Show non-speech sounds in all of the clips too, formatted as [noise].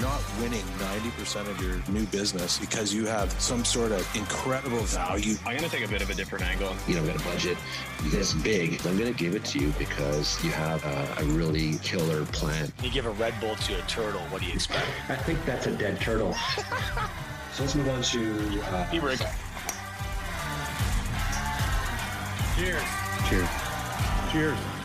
not winning 90% of your new business because you have some sort of incredible value. I'm going to take a bit of a different angle. You know, we've got a budget this big. I'm going to give it to you because you have a, a really killer plan. You give a Red Bull to a turtle, what do you expect? I think that's a dead turtle. [laughs] so let's move on to. Uh, E-Rig. Cheers. Cheers. Cheers.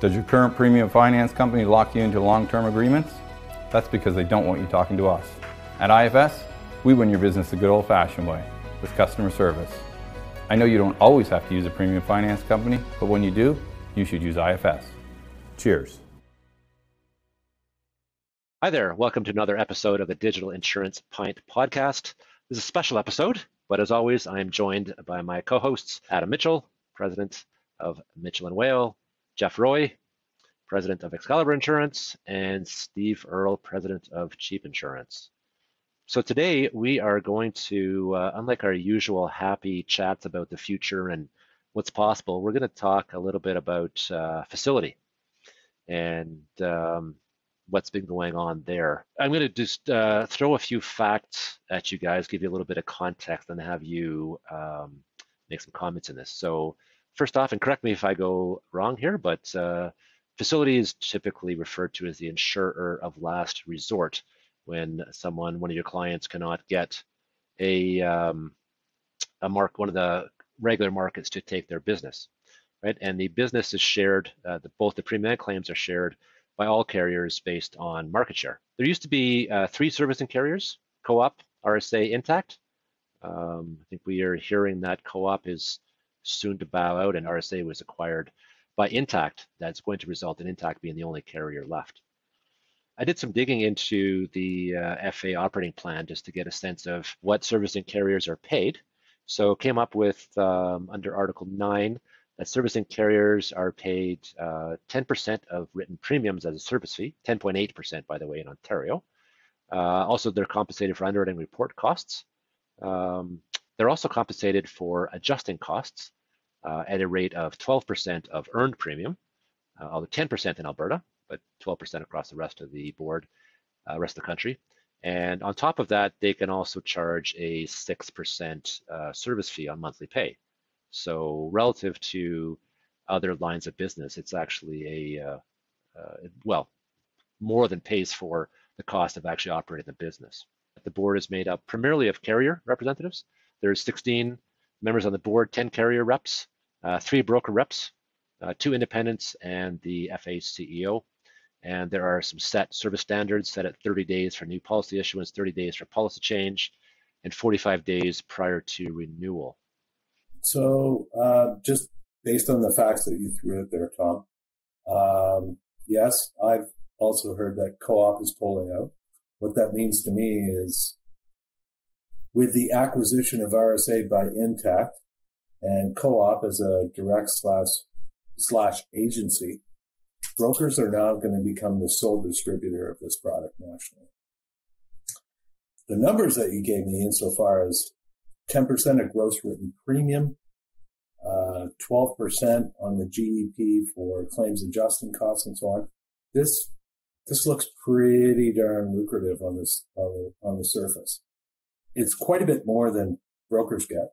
Does your current premium finance company lock you into long-term agreements? That's because they don't want you talking to us. At IFS, we win your business the good old-fashioned way, with customer service. I know you don't always have to use a premium finance company, but when you do, you should use IFS. Cheers. Hi there. Welcome to another episode of the Digital Insurance Pint podcast. This is a special episode, but as always, I am joined by my co-hosts, Adam Mitchell, president of Mitchell and Whale, Jeff Roy, president of Excalibur Insurance, and Steve Earle, president of Cheap Insurance. So today we are going to, uh, unlike our usual happy chats about the future and what's possible, we're going to talk a little bit about uh, facility and um, what's been going on there. I'm going to just uh, throw a few facts at you guys, give you a little bit of context, and have you um, make some comments in this. So first off, and correct me if I go wrong here, but uh, facility is typically referred to as the insurer of last resort when someone, one of your clients, cannot get a um, a mark, one of the regular markets to take their business, right? And the business is shared. Uh, the, both the premium and claims are shared by all carriers based on market share. There used to be uh, three servicing carriers: Co-op, RSA, Intact. Um, I think we are hearing that Co-op is soon to bow out, and RSA was acquired by Intact. That's going to result in Intact being the only carrier left. I did some digging into the uh, FA operating plan just to get a sense of what servicing carriers are paid. So came up with um, under Article 9 that servicing carriers are paid 10% uh, of written premiums as a service fee, 10.8% by the way in Ontario. Uh, also, they're compensated for underwriting report costs. Um, they're also compensated for adjusting costs uh, at a rate of 12% of earned premium, uh, although 10% in Alberta, but 12% across the rest of the board, uh, rest of the country. And on top of that, they can also charge a 6% uh, service fee on monthly pay. So relative to other lines of business, it's actually a, uh, uh, well, more than pays for the cost of actually operating the business. The board is made up primarily of carrier representatives. There's 16 members on the board, 10 carrier reps, three broker reps, uh, two independents, and the FA CEO. And there are some set service standards set at 30 days for new policy issuance, 30 days for policy change, and 45 days prior to renewal. So, uh, just based on the facts that you threw out there, Tom, um, yes, I've also heard that co-op is pulling out. What that means to me is with the acquisition of RSA by Intact and co-op as a direct slash slash agency, brokers are now going to become the sole distributor of this product nationally. The numbers that you gave me insofar as 10% of gross written premium, uh, 12% on the GEP for claims adjusting costs and so on. This, this looks pretty darn lucrative on this, on the, on the surface. It's quite a bit more than brokers get.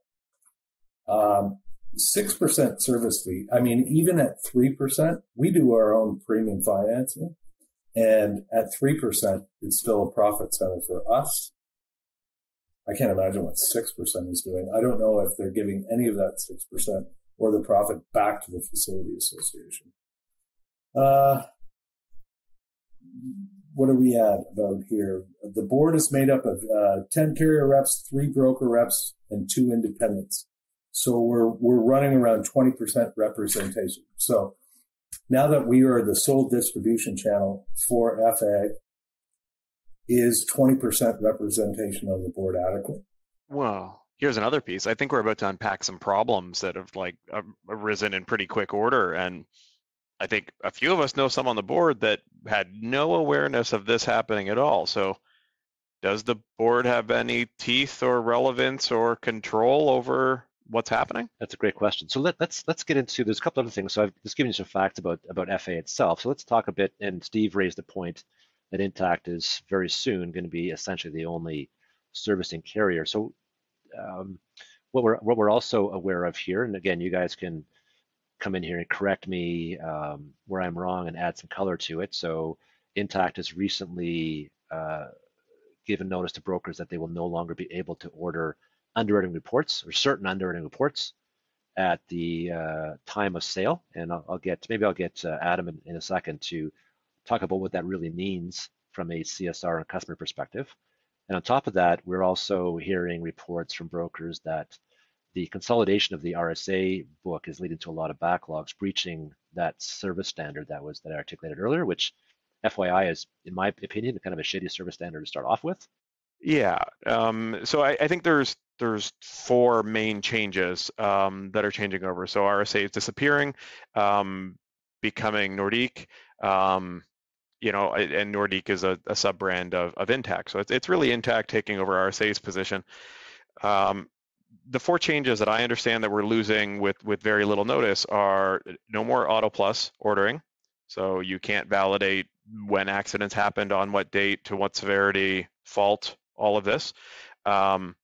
Um, 6% service fee. I mean, even at 3%, we do our own premium financing. And at 3%, it's still a profit center for us. I can't imagine what 6% is doing. I don't know if they're giving any of that 6% or the profit back to the facility association. Uh, what are we at about here? The board is made up of uh, 10 carrier reps, three broker reps, and two independents. So we're, we're running around 20% representation. So now that we are the sole distribution channel for FA, is 20% representation of the board adequate? Well, here's another piece. I think we're about to unpack some problems that have like arisen in pretty quick order. And I think a few of us know some on the board that had no awareness of this happening at all. So does the board have any teeth or relevance or control over what's happening? That's a great question. So let, us let's, let's get into there's a couple other things. So I've just given you some facts about about FA itself. So let's talk a bit. And Steve raised the point that Intact is very soon going to be essentially the only servicing carrier. So um, what we're what we're also aware of here, and again, you guys can come in here and correct me um, where I'm wrong and add some color to it. So Intact has recently uh, given notice to brokers that they will no longer be able to order underwriting reports or certain underwriting reports at the uh, time of sale. And I'll, I'll, get maybe I'll get uh, Adam in, in, a second to talk about what that really means from a CSR and customer perspective. And on top of that, we're also hearing reports from brokers that the consolidation of the RSA book is leading to a lot of backlogs, breaching that service standard that was that I articulated earlier, which FYI is, in my opinion, kind of a shitty service standard to start off with. Yeah. Um, so I, I, think there's there's four main changes um, that are changing over. So RSA is disappearing, um, becoming Nordique. Um, you know, and Nordique is a, a sub brand of, of Intact. So it's, it's really Intact taking over RSA's position. Um, the four changes that I understand that we're losing with, with very little notice are no more Auto Plus ordering. So you can't validate when accidents happened, on what date, to what severity, fault, all of this. Um,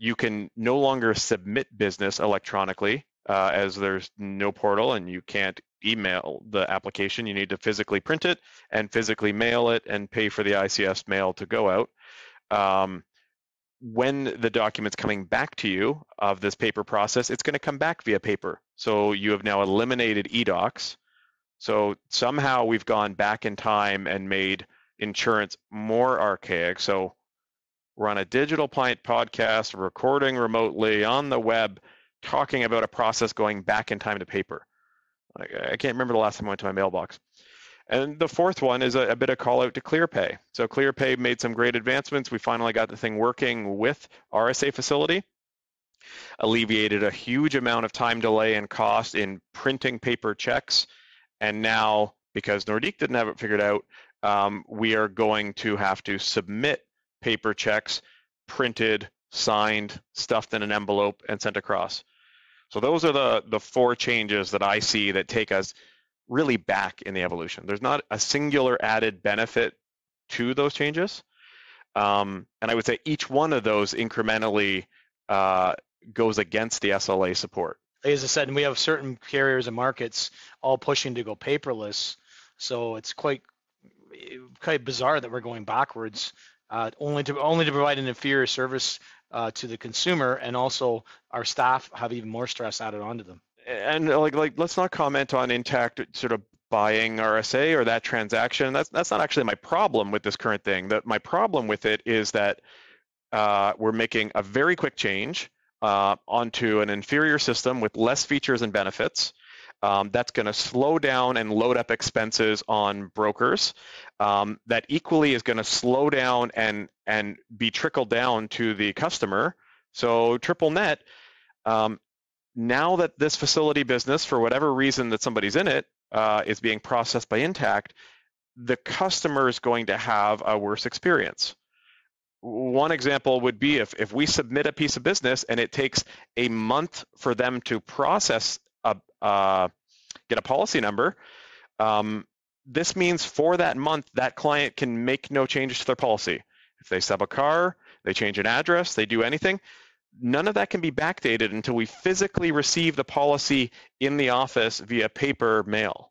you can no longer submit business electronically uh, as there's no portal and you can't email the application. You need to physically print it and physically mail it and pay for the ICS mail to go out. Um, when the document's coming back to you of this paper process, it's going to come back via paper. So you have now eliminated eDocs. So somehow we've gone back in time and made insurance more archaic. So we're on a digital pint podcast, recording remotely on the web, talking about a process going back in time to paper. I can't remember the last time I went to my mailbox. And the fourth one is a, a, bit of call out to ClearPay. So ClearPay made some great advancements. We finally got the thing working with RSA facility, alleviated a huge amount of time delay and cost in printing paper checks. And now, because Nordique didn't have it figured out, um, we are going to have to submit paper checks, printed, signed, stuffed in an envelope, and sent across. So those are the, the four changes that I see that take us really back in the evolution. There's not a singular added benefit to those changes. Um, and I would say each one of those incrementally uh, goes against the SLA support. As I said, and we have certain carriers and markets all pushing to go paperless. So it's quite quite bizarre that we're going backwards, uh, only to only to provide an inferior service uh, to the consumer, and also our staff have even more stress added onto them and like like let's not comment on intact sort of buying RSA or that transaction. That's that's not actually my problem with this current thing. That my problem with it is that uh, we're making a very quick change uh, onto an inferior system with less features and benefits. Um, that's going to slow down and load up expenses on brokers. Um, that equally is going to slow down and and be trickled down to the customer. So triple net, um, now that this facility business, for whatever reason that somebody's in it, uh, is being processed by Intact, the customer is going to have a worse experience. One example would be if, if we submit a piece of business and it takes a month for them to process uh, get a policy number, um, this means for that month, that client can make no changes to their policy. If they sub a car, they change an address, they do anything, none of that can be backdated until we physically receive the policy in the office via paper mail.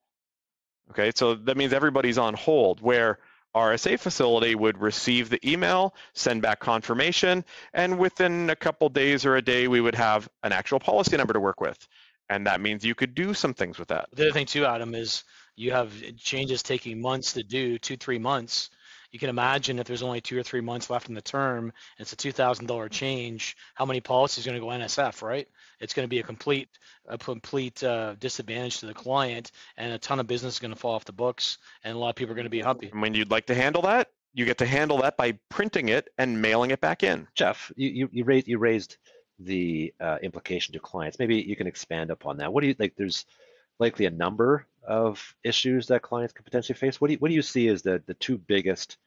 Okay, so that means everybody's on hold where RSA facility would receive the email, send back confirmation, and within a couple days or a day, we would have an actual policy number to work with. And that means you could do some things with that. The other thing too, Adam, is you have changes taking months to do, two, three months you can imagine if there's only two or three months left in the term and it's a $2,000 change, how many policies are going to go NSF, right? It's going to be a complete, a complete uh, disadvantage to the client, and a ton of business is going to fall off the books, and a lot of people are going to be happy. When you'd like to handle that, you get to handle that by printing it and mailing it back in. Jeff, you you, you raised you raised the uh, implication to clients. Maybe you can expand upon that. What do you like? There's likely a number of issues that clients could potentially face? What do you, what do you see as the, the two biggest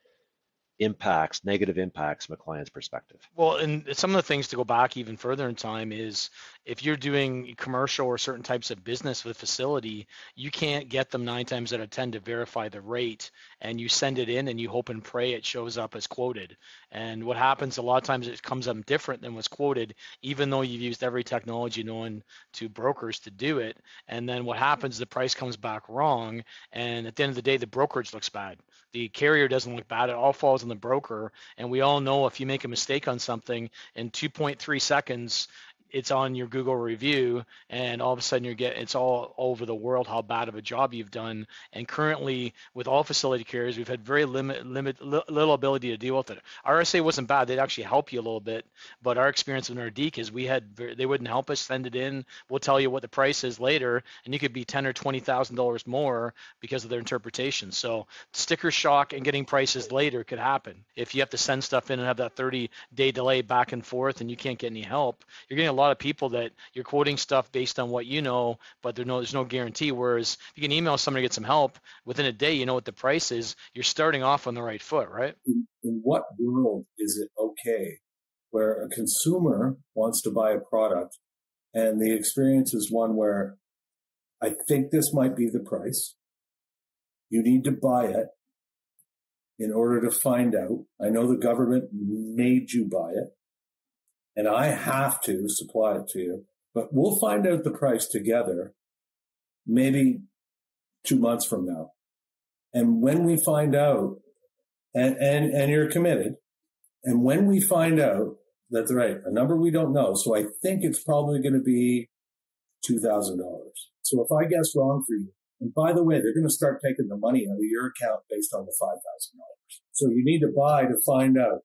impacts, negative impacts from a client's perspective? Well, and some of the things to go back even further in time is if you're doing commercial or certain types of business with facility, you can't get them nine times out of 10 to verify the rate and you send it in and you hope and pray it shows up as quoted. And what happens a lot of times it comes up different than what's quoted, even though you've used every technology known to brokers to do it. And then what happens, the price comes back wrong. And at the end of the day, the brokerage looks bad. The carrier doesn't look bad. It all falls on the broker. And we all know if you make a mistake on something in 2.3 seconds, it's on your Google review, and all of a sudden you're getting it's all over the world how bad of a job you've done. And currently, with all facility carriers, we've had very limit, limit little ability to deal with it. RSA wasn't bad; they'd actually help you a little bit. But our experience with Nordique is we had they wouldn't help us. Send it in. We'll tell you what the price is later, and you could be ten or twenty thousand dollars more because of their interpretation. So sticker shock and getting prices later could happen if you have to send stuff in and have that 30 day delay back and forth, and you can't get any help. You're getting a lot of people that you're quoting stuff based on what you know, but there's no there's no guarantee. Whereas if you can email somebody to get some help within a day, you know what the price is. You're starting off on the right foot, right? In what world is it okay where a consumer wants to buy a product and the experience is one where I think this might be the price. You need to buy it in order to find out. I know the government made you buy it and I have to supply it to you, but we'll find out the price together maybe two months from now. And when we find out, and, and, and you're committed, and when we find out that's right, a number we don't know. So I think it's probably going to be $2,000. So if I guess wrong for you, and by the way, they're going to start taking the money out of your account based on the $5,000. So you need to buy to find out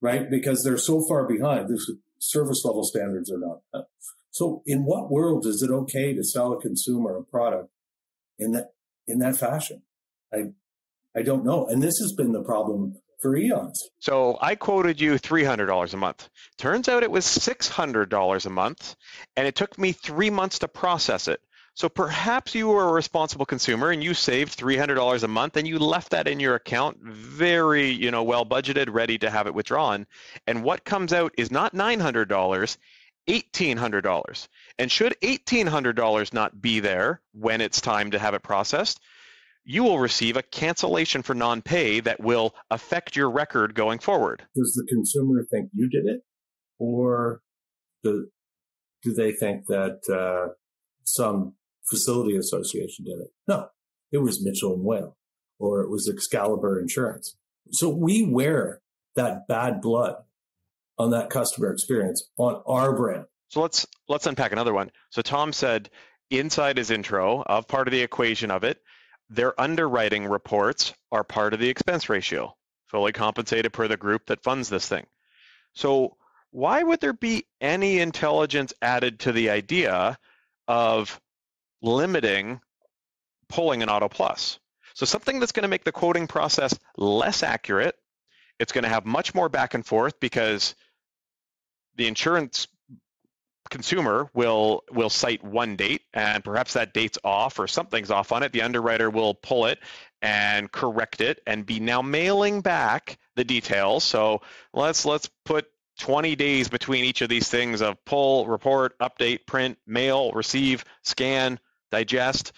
right? Because they're so far behind. The service level standards are not. So in what world is it okay to sell a consumer a product in that, in that fashion? I, I don't know. And this has been the problem for eons. So I quoted you $300 a month. Turns out it was $600 a month, and it took me three months to process it. So perhaps you were a responsible consumer and you saved $300 a month and you left that in your account very, you know, well budgeted, ready to have it withdrawn. And what comes out is not $900, $1,800. And should $1,800 not be there when it's time to have it processed, you will receive a cancellation for non-pay that will affect your record going forward. Does the consumer think you did it, or do, do they think that uh, some facility association did it. No, it was Mitchell and Whale or it was Excalibur Insurance. So we wear that bad blood on that customer experience on our brand. So let's let's unpack another one. So Tom said inside his intro of part of the equation of it, their underwriting reports are part of the expense ratio, fully compensated per the group that funds this thing. So why would there be any intelligence added to the idea of limiting pulling an auto plus. So something that's going to make the quoting process less accurate. It's going to have much more back and forth because the insurance consumer will will cite one date and perhaps that date's off or something's off on it the underwriter will pull it and correct it and be now mailing back the details so let's let's put 20 days between each of these things of pull report update print mail receive scan digest,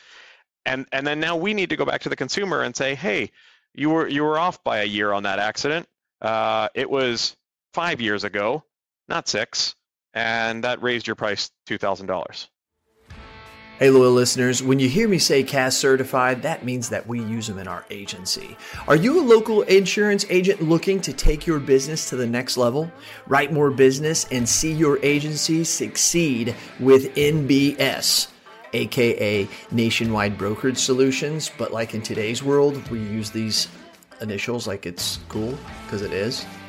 and and then now we need to go back to the consumer and say, hey, you were you were off by a year on that accident. Uh, it was five years ago, not six, and that raised your price two thousand dollars. Hey, loyal listeners, when you hear me say CAS certified, that means that we use them in our agency. Are you a local insurance agent looking to take your business to the next level? Write more business and see your agency succeed with NBS aka Nationwide Brokerage Solutions. But like in today's world, we use these initials like it's cool because it is.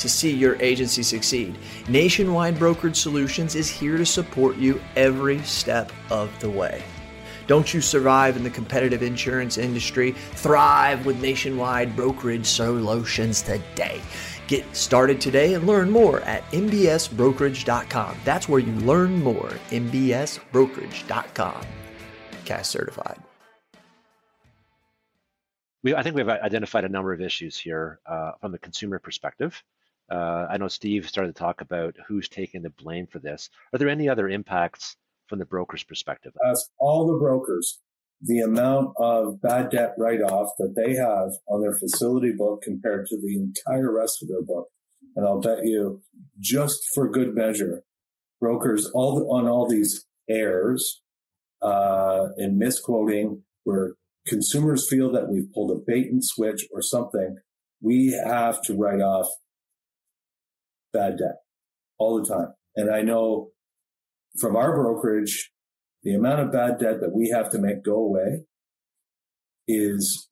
to see your agency succeed. Nationwide Brokerage Solutions is here to support you every step of the way. Don't you survive in the competitive insurance industry? Thrive with Nationwide Brokerage Solutions today. Get started today and learn more at nbsbrokerage.com. That's where you learn more. nbsbrokerage.com. CAS certified. We, I think we've identified a number of issues here uh, from the consumer perspective. Uh, I know Steve started to talk about who's taking the blame for this. Are there any other impacts from the broker's perspective? Ask all the brokers the amount of bad debt write-off that they have on their facility book compared to the entire rest of their book. And I'll bet you, just for good measure, brokers all the, on all these errors uh, and misquoting where consumers feel that we've pulled a bait and switch or something, we have to write off bad debt all the time. And I know from our brokerage, the amount of bad debt that we have to make go away is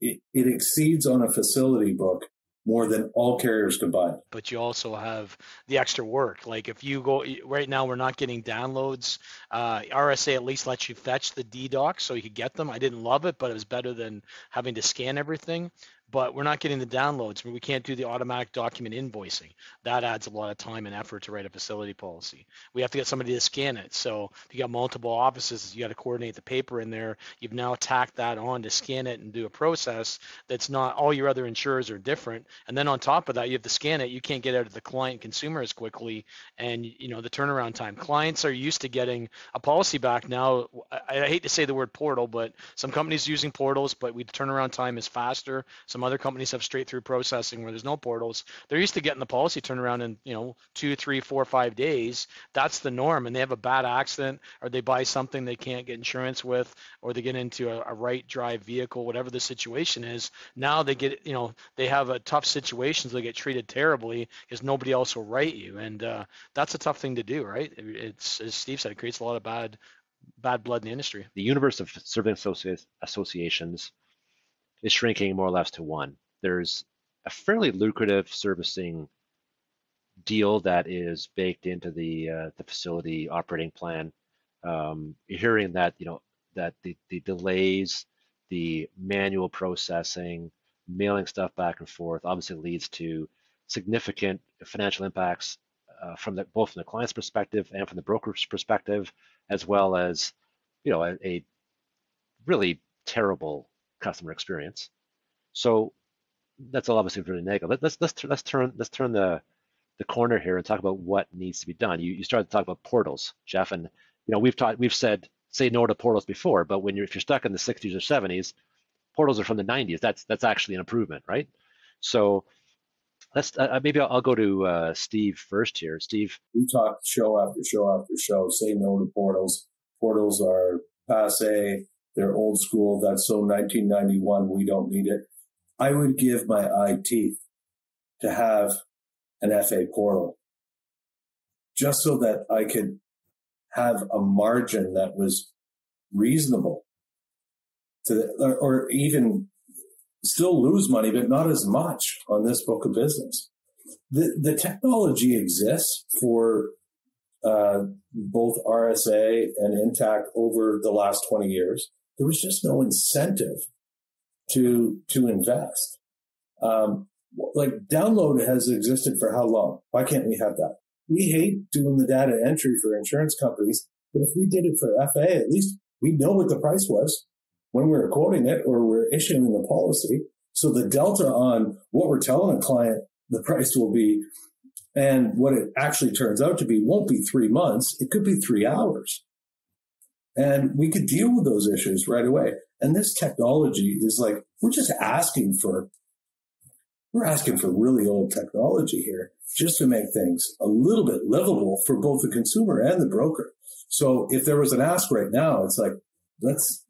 it, it exceeds on a facility book more than all carriers combined. But you also have the extra work. Like if you go right now, we're not getting downloads. Uh, RSA at least lets you fetch the eDocs so you could get them. I didn't love it, but it was better than having to scan everything but we're not getting the downloads. We can't do the automatic document invoicing. That adds a lot of time and effort to write a facility policy. We have to get somebody to scan it. So if you got multiple offices, you got to coordinate the paper in there. You've now tacked that on to scan it and do a process that's not all your other insurers are different. And then on top of that, you have to scan it. You can't get out of the client consumer as quickly. And you know the turnaround time. Clients are used to getting a policy back now. I, I hate to say the word portal, but some companies using portals, but we turnaround time is faster. Some some other companies have straight through processing where there's no portals. They're used to getting the policy turned around in you know two, three, four, five days. That's the norm. And they have a bad accident or they buy something they can't get insurance with, or they get into a, a right drive vehicle, whatever the situation is. Now they get you know they have a tough situation, so they get treated terribly because nobody else will write you, and uh, that's a tough thing to do, right? It's as Steve said, it creates a lot of bad bad blood in the industry. The universe of serving associations is shrinking more or less to one. There's a fairly lucrative servicing deal that is baked into the uh, the facility operating plan. Um, you're hearing that you know that the, the delays, the manual processing, mailing stuff back and forth, obviously leads to significant financial impacts uh, from the, both from the client's perspective and from the broker's perspective, as well as you know a, a really terrible customer experience. So that's all obviously very negative. Let's let's let's turn let's turn the the corner here and talk about what needs to be done. You you started to talk about portals, Jeff, and you know we've taught we've said say no to portals before, but when you're if you're stuck in the 60s or 70s, portals are from the 90s. That's that's actually an improvement, right? So let's uh, uh, maybe I'll, I'll, go to uh, Steve first here. Steve, we talk show after show after show. Say no to portals. Portals are passe. They're old school. That's so 1991. We don't need it. I would give my eye teeth to have an FA portal just so that I could have a margin that was reasonable to, or, or even still lose money, but not as much on this book of business. The, the technology exists for uh, both RSA and Intact over the last 20 years there was just no incentive to to invest. Um, like download has existed for how long? Why can't we have that? We hate doing the data entry for insurance companies, but if we did it for FA, at least we know what the price was when we were quoting it or we're issuing the policy. So the delta on what we're telling a client the price will be and what it actually turns out to be won't be three months. It could be three hours. And we could deal with those issues right away. And this technology is like, we're just asking for, we're asking for really old technology here just to make things a little bit livable for both the consumer and the broker. So if there was an ask right now, it's like, let's,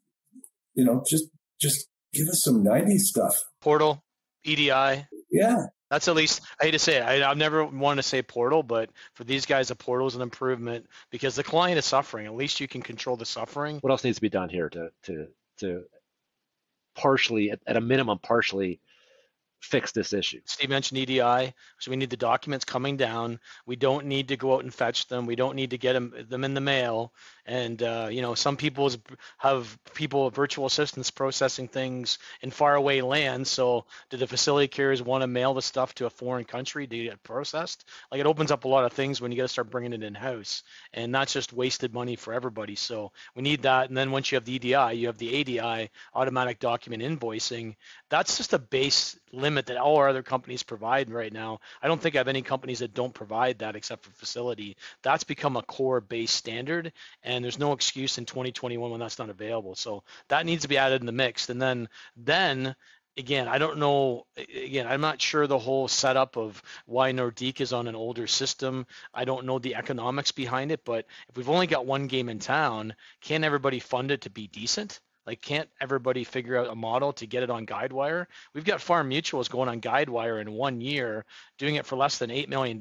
you know, just just give us some 90s stuff. Portal, EDI. Yeah. That's at least I hate to say it. I, have never wanted to say portal, but for these guys, a portal is an improvement because the client is suffering. At least you can control the suffering. What else needs to be done here to to to partially, at, at a minimum, partially fix this issue. Steve mentioned EDI, so we need the documents coming down. We don't need to go out and fetch them. We don't need to get them, them in the mail. And uh, you know, some people have people virtual assistants processing things in faraway lands. So, do the facility carriers want to mail the stuff to a foreign country to get processed? Like, it opens up a lot of things when you got to start bringing it in house, and not just wasted money for everybody. So, we need that. And then once you have the EDI, you have the ADI, automatic document invoicing. That's just a base limit that all our other companies provide right now. I don't think I have any companies that don't provide that except for facility. That's become a core base standard, and there's no excuse in 2021 when that's not available. So that needs to be added in the mix. And then then again, I don't know. Again, I'm not sure the whole setup of why Nordique is on an older system. I don't know the economics behind it, but if we've only got one game in town, can everybody fund it to be decent? Like, can't everybody figure out a model to get it on Guidewire? We've got farm mutuals going on Guidewire in one year, doing it for less than $8 million.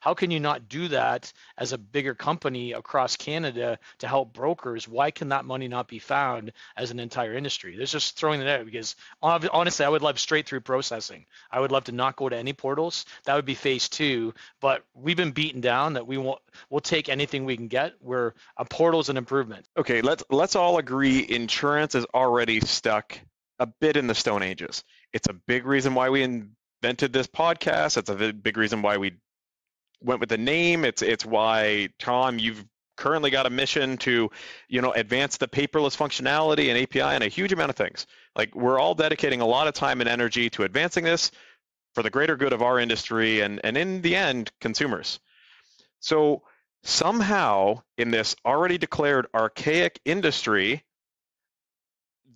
How can you not do that as a bigger company across Canada to help brokers? Why can that money not be found as an entire industry? There's just throwing it out because honestly, I would love straight through processing. I would love to not go to any portals. That would be phase two. But we've been beaten down that we won't, we'll take anything we can get. Where a portal is an improvement. Okay, let's let's all agree insurance is already stuck a bit in the Stone Ages. It's a big reason why we invented this podcast. It's a big reason why we went with the name. It's it's why Tom, you've currently got a mission to, you know, advance the paperless functionality and API and a huge amount of things. Like we're all dedicating a lot of time and energy to advancing this for the greater good of our industry and and in the end, consumers. So somehow in this already declared archaic industry,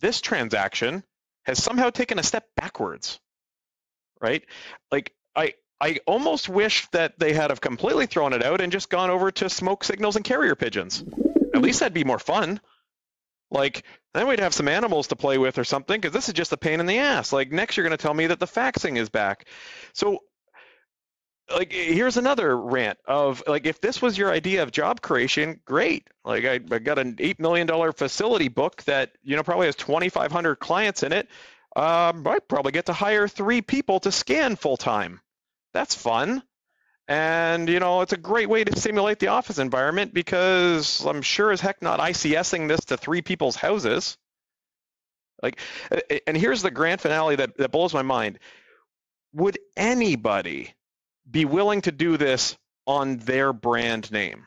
this transaction has somehow taken a step backwards, right? Like I I almost wish that they had have completely thrown it out and just gone over to smoke signals and carrier pigeons. At least that'd be more fun. Like then we'd have some animals to play with or something because this is just a pain in the ass. Like next you're going to tell me that the faxing is back. So like eh, here's another rant of like if this was your idea of job creation great like i, I got an $8 million facility book that you know probably has 2500 clients in it um, i probably get to hire three people to scan full time that's fun. And you know it's a great way to simulate the office environment because i'm sure as heck not icsing this to three people's houses. Like and here's the grand finale that, that blows my mind. Would anybody be willing to do this on their brand name,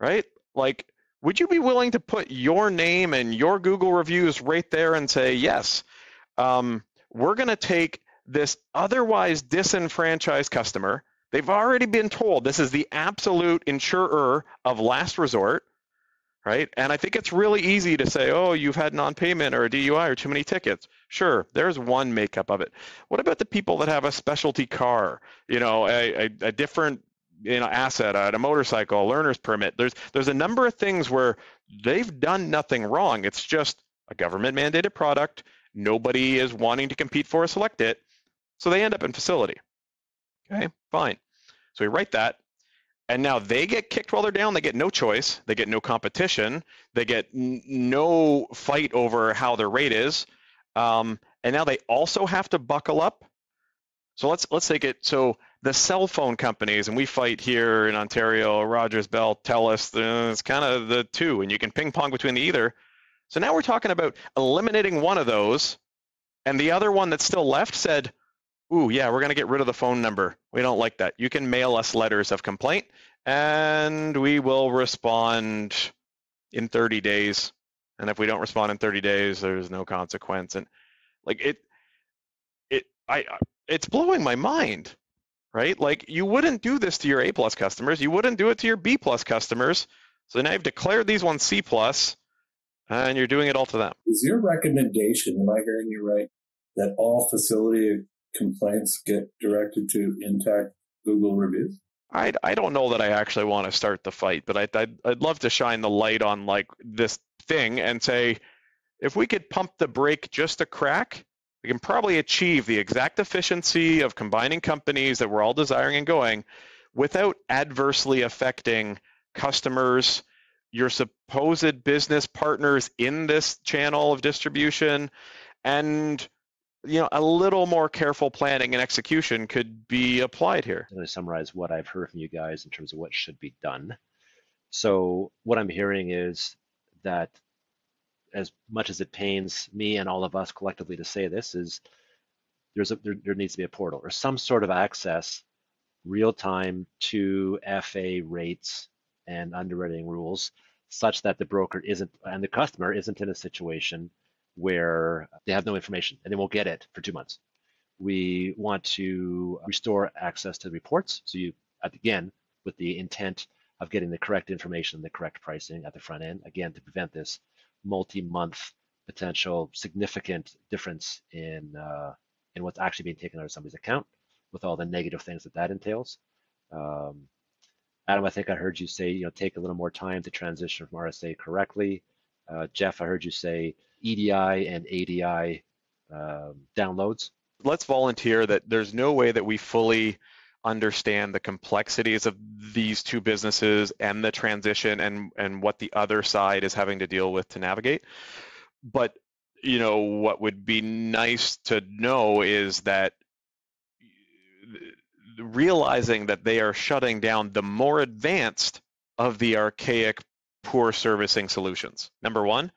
right? Like, would you be willing to put your name and your Google reviews right there and say, yes, um, we're going to take this otherwise disenfranchised customer. They've already been told this is the absolute insurer of last resort right? And I think it's really easy to say, oh, you've had non-payment or a DUI or too many tickets. Sure, there's one makeup of it. What about the people that have a specialty car, you know, a, a, a different you know asset, a, a motorcycle, a learner's permit? There's there's a number of things where they've done nothing wrong. It's just a government mandated product. Nobody is wanting to compete for or select it, so they end up in facility. Okay, fine. So we write that and now they get kicked while they're down. They get no choice. They get no competition. They get n- no fight over how their rate is. Um, and now they also have to buckle up. So let's let's take it. So the cell phone companies, and we fight here in Ontario, Rogers, Bell, TELUS. Uh, it's kind of the two, and you can ping pong between the either. So now we're talking about eliminating one of those, and the other one that's still left said, ooh, yeah, we're going to get rid of the phone number. We don't like that. You can mail us letters of complaint and we will respond in 30 days. And if we don't respond in 30 days, there's no consequence. And like it, it, I, it's blowing my mind, right? Like you wouldn't do this to your A plus customers. You wouldn't do it to your B plus customers. So now you've declared these ones C plus and you're doing it all to them. Is your recommendation, am I hearing you right, that all facility complaints get directed to Intact Google reviews? I, I don't know that I actually want to start the fight, but I, I'd, I'd love to shine the light on like this thing and say, if we could pump the brake just a crack, we can probably achieve the exact efficiency of combining companies that we're all desiring and going without adversely affecting customers, your supposed business partners in this channel of distribution, and you know a little more careful planning and execution could be applied here. I'm going to summarize what I've heard from you guys in terms of what should be done. So what I'm hearing is that as much as it pains me and all of us collectively to say this is there's a there, there needs to be a portal or some sort of access real time to FA rates and underwriting rules such that the broker isn't and the customer isn't in a situation where they have no information and they won't get it for two months. We want to restore access to the reports. So you again with the intent of getting the correct information, the correct pricing at the front end, again to prevent this multi-month potential significant difference in uh, in what's actually being taken out of somebody's account with all the negative things that that entails. Um, Adam, I think I heard you say, you know, take a little more time to transition from RSA correctly. Uh, Jeff, I heard you say EDI and ADI um, downloads. Let's volunteer that there's no way that we fully understand the complexities of these two businesses and the transition and and what the other side is having to deal with to navigate but you know what would be nice to know is that realizing that they are shutting down the more advanced of the archaic poor servicing solutions. Number one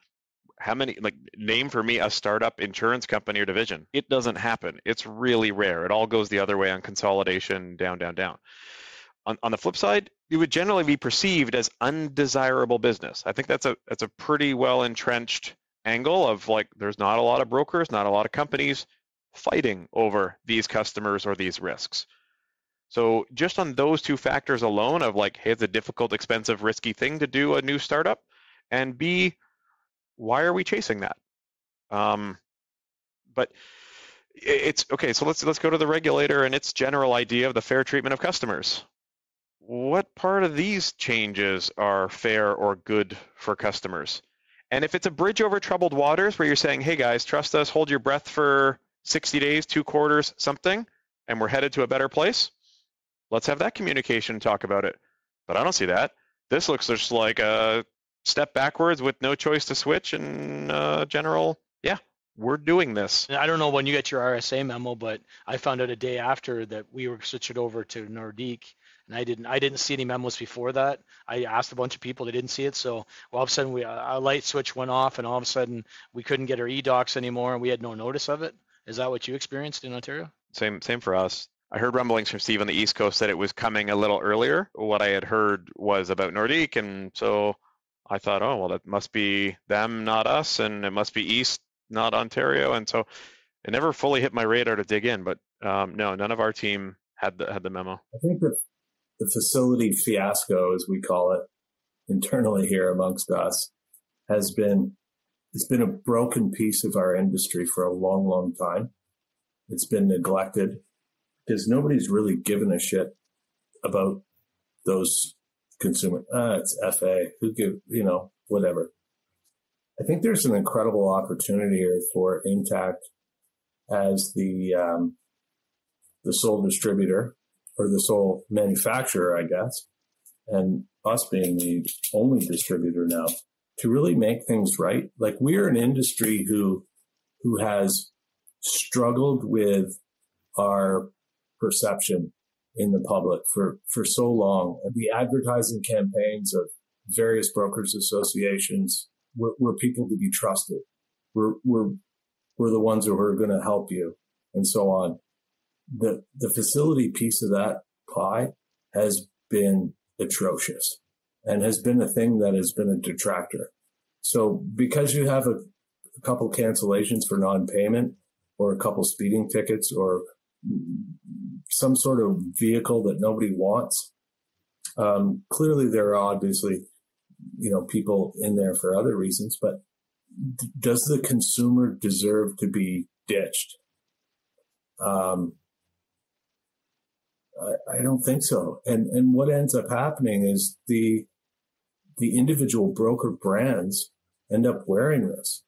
how many like name for me a startup insurance company or division. It doesn't happen. It's really rare. It all goes the other way on consolidation down down down. On, on the flip side it would generally be perceived as undesirable business. I think that's a that's a pretty well entrenched angle of like there's not a lot of brokers not a lot of companies fighting over these customers or these risks so just on those two factors alone of like hey it's a difficult expensive risky thing to do a new startup and b why are we chasing that? Um, but it's okay. So let's let's go to the regulator and its general idea of the fair treatment of customers. What part of these changes are fair or good for customers? And if it's a bridge over troubled waters where you're saying, hey guys, trust us, hold your breath for 60 days, two quarters, something, and we're headed to a better place, let's have that communication and talk about it. But I don't see that. This looks just like a step backwards with no choice to switch and uh, general, yeah, we're doing this. I don't know when you get your RSA memo, but I found out a day after that we were switching over to Nordique, and I didn't I didn't see any memos before that. I asked a bunch of people, they didn't see it, so all of a sudden we a light switch went off, and all of a sudden we couldn't get our e-docs anymore, and we had no notice of it. Is that what you experienced in Ontario? Same same for us. I heard rumblings from Steve on the East Coast that it was coming a little earlier. What I had heard was about Nordique, and so I thought, oh well, that must be them, not us, and it must be East, not Ontario, and so it never fully hit my radar to dig in. But um, no, none of our team had the had the memo. I think the the facility fiasco, as we call it internally here amongst us, has been it's been a broken piece of our industry for a long, long time. It's been neglected because nobody's really given a shit about those consumer. Ah, it's FA. Who give you know whatever. I think there's an incredible opportunity here for Intact as the um, the sole distributor or the sole manufacturer, I guess, and us being the only distributor now to really make things right. Like we're an industry who who has struggled with our perception in the public for, for so long. The advertising campaigns of various brokers associations were, were people to be trusted. We're, we're, we're the ones who are going to help you and so on. The, the facility piece of that pie has been atrocious and has been a thing that has been a detractor. So because you have a, a couple cancellations for non-payment or a couple speeding tickets or some sort of vehicle that nobody wants. Um, clearly, there are obviously, you know, people in there for other reasons, but does the consumer deserve to be ditched? Um, I, I don't think so. And and what ends up happening is the the individual broker brands end up wearing this.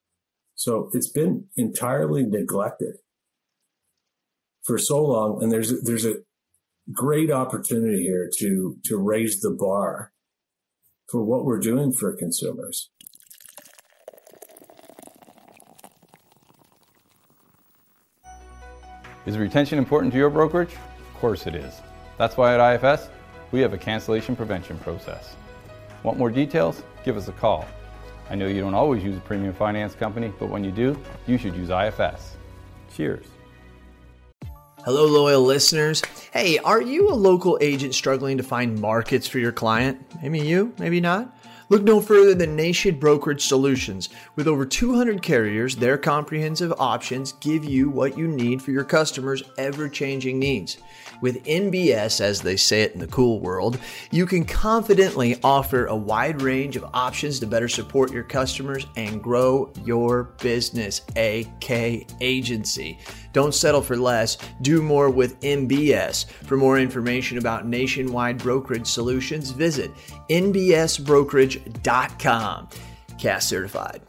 So it's been entirely neglected for so long. And there's, there's a great opportunity here to, to raise the bar for what we're doing for consumers. Is retention important to your brokerage? Of course it is. That's why at IFS, we have a cancellation prevention process. Want more details? Give us a call. I know you don't always use a premium finance company, but when you do, you should use IFS. Cheers. Hello, loyal listeners. Hey, are you a local agent struggling to find markets for your client? Maybe you, maybe not. Look no further than Nation Brokerage Solutions. With over 200 carriers, their comprehensive options give you what you need for your customers' ever changing needs. With NBS, as they say it in the cool world, you can confidently offer a wide range of options to better support your customers and grow your business, AK Agency. Don't settle for less, do more with NBS. For more information about nationwide brokerage solutions, visit nbsbrokerage.com. CAS certified.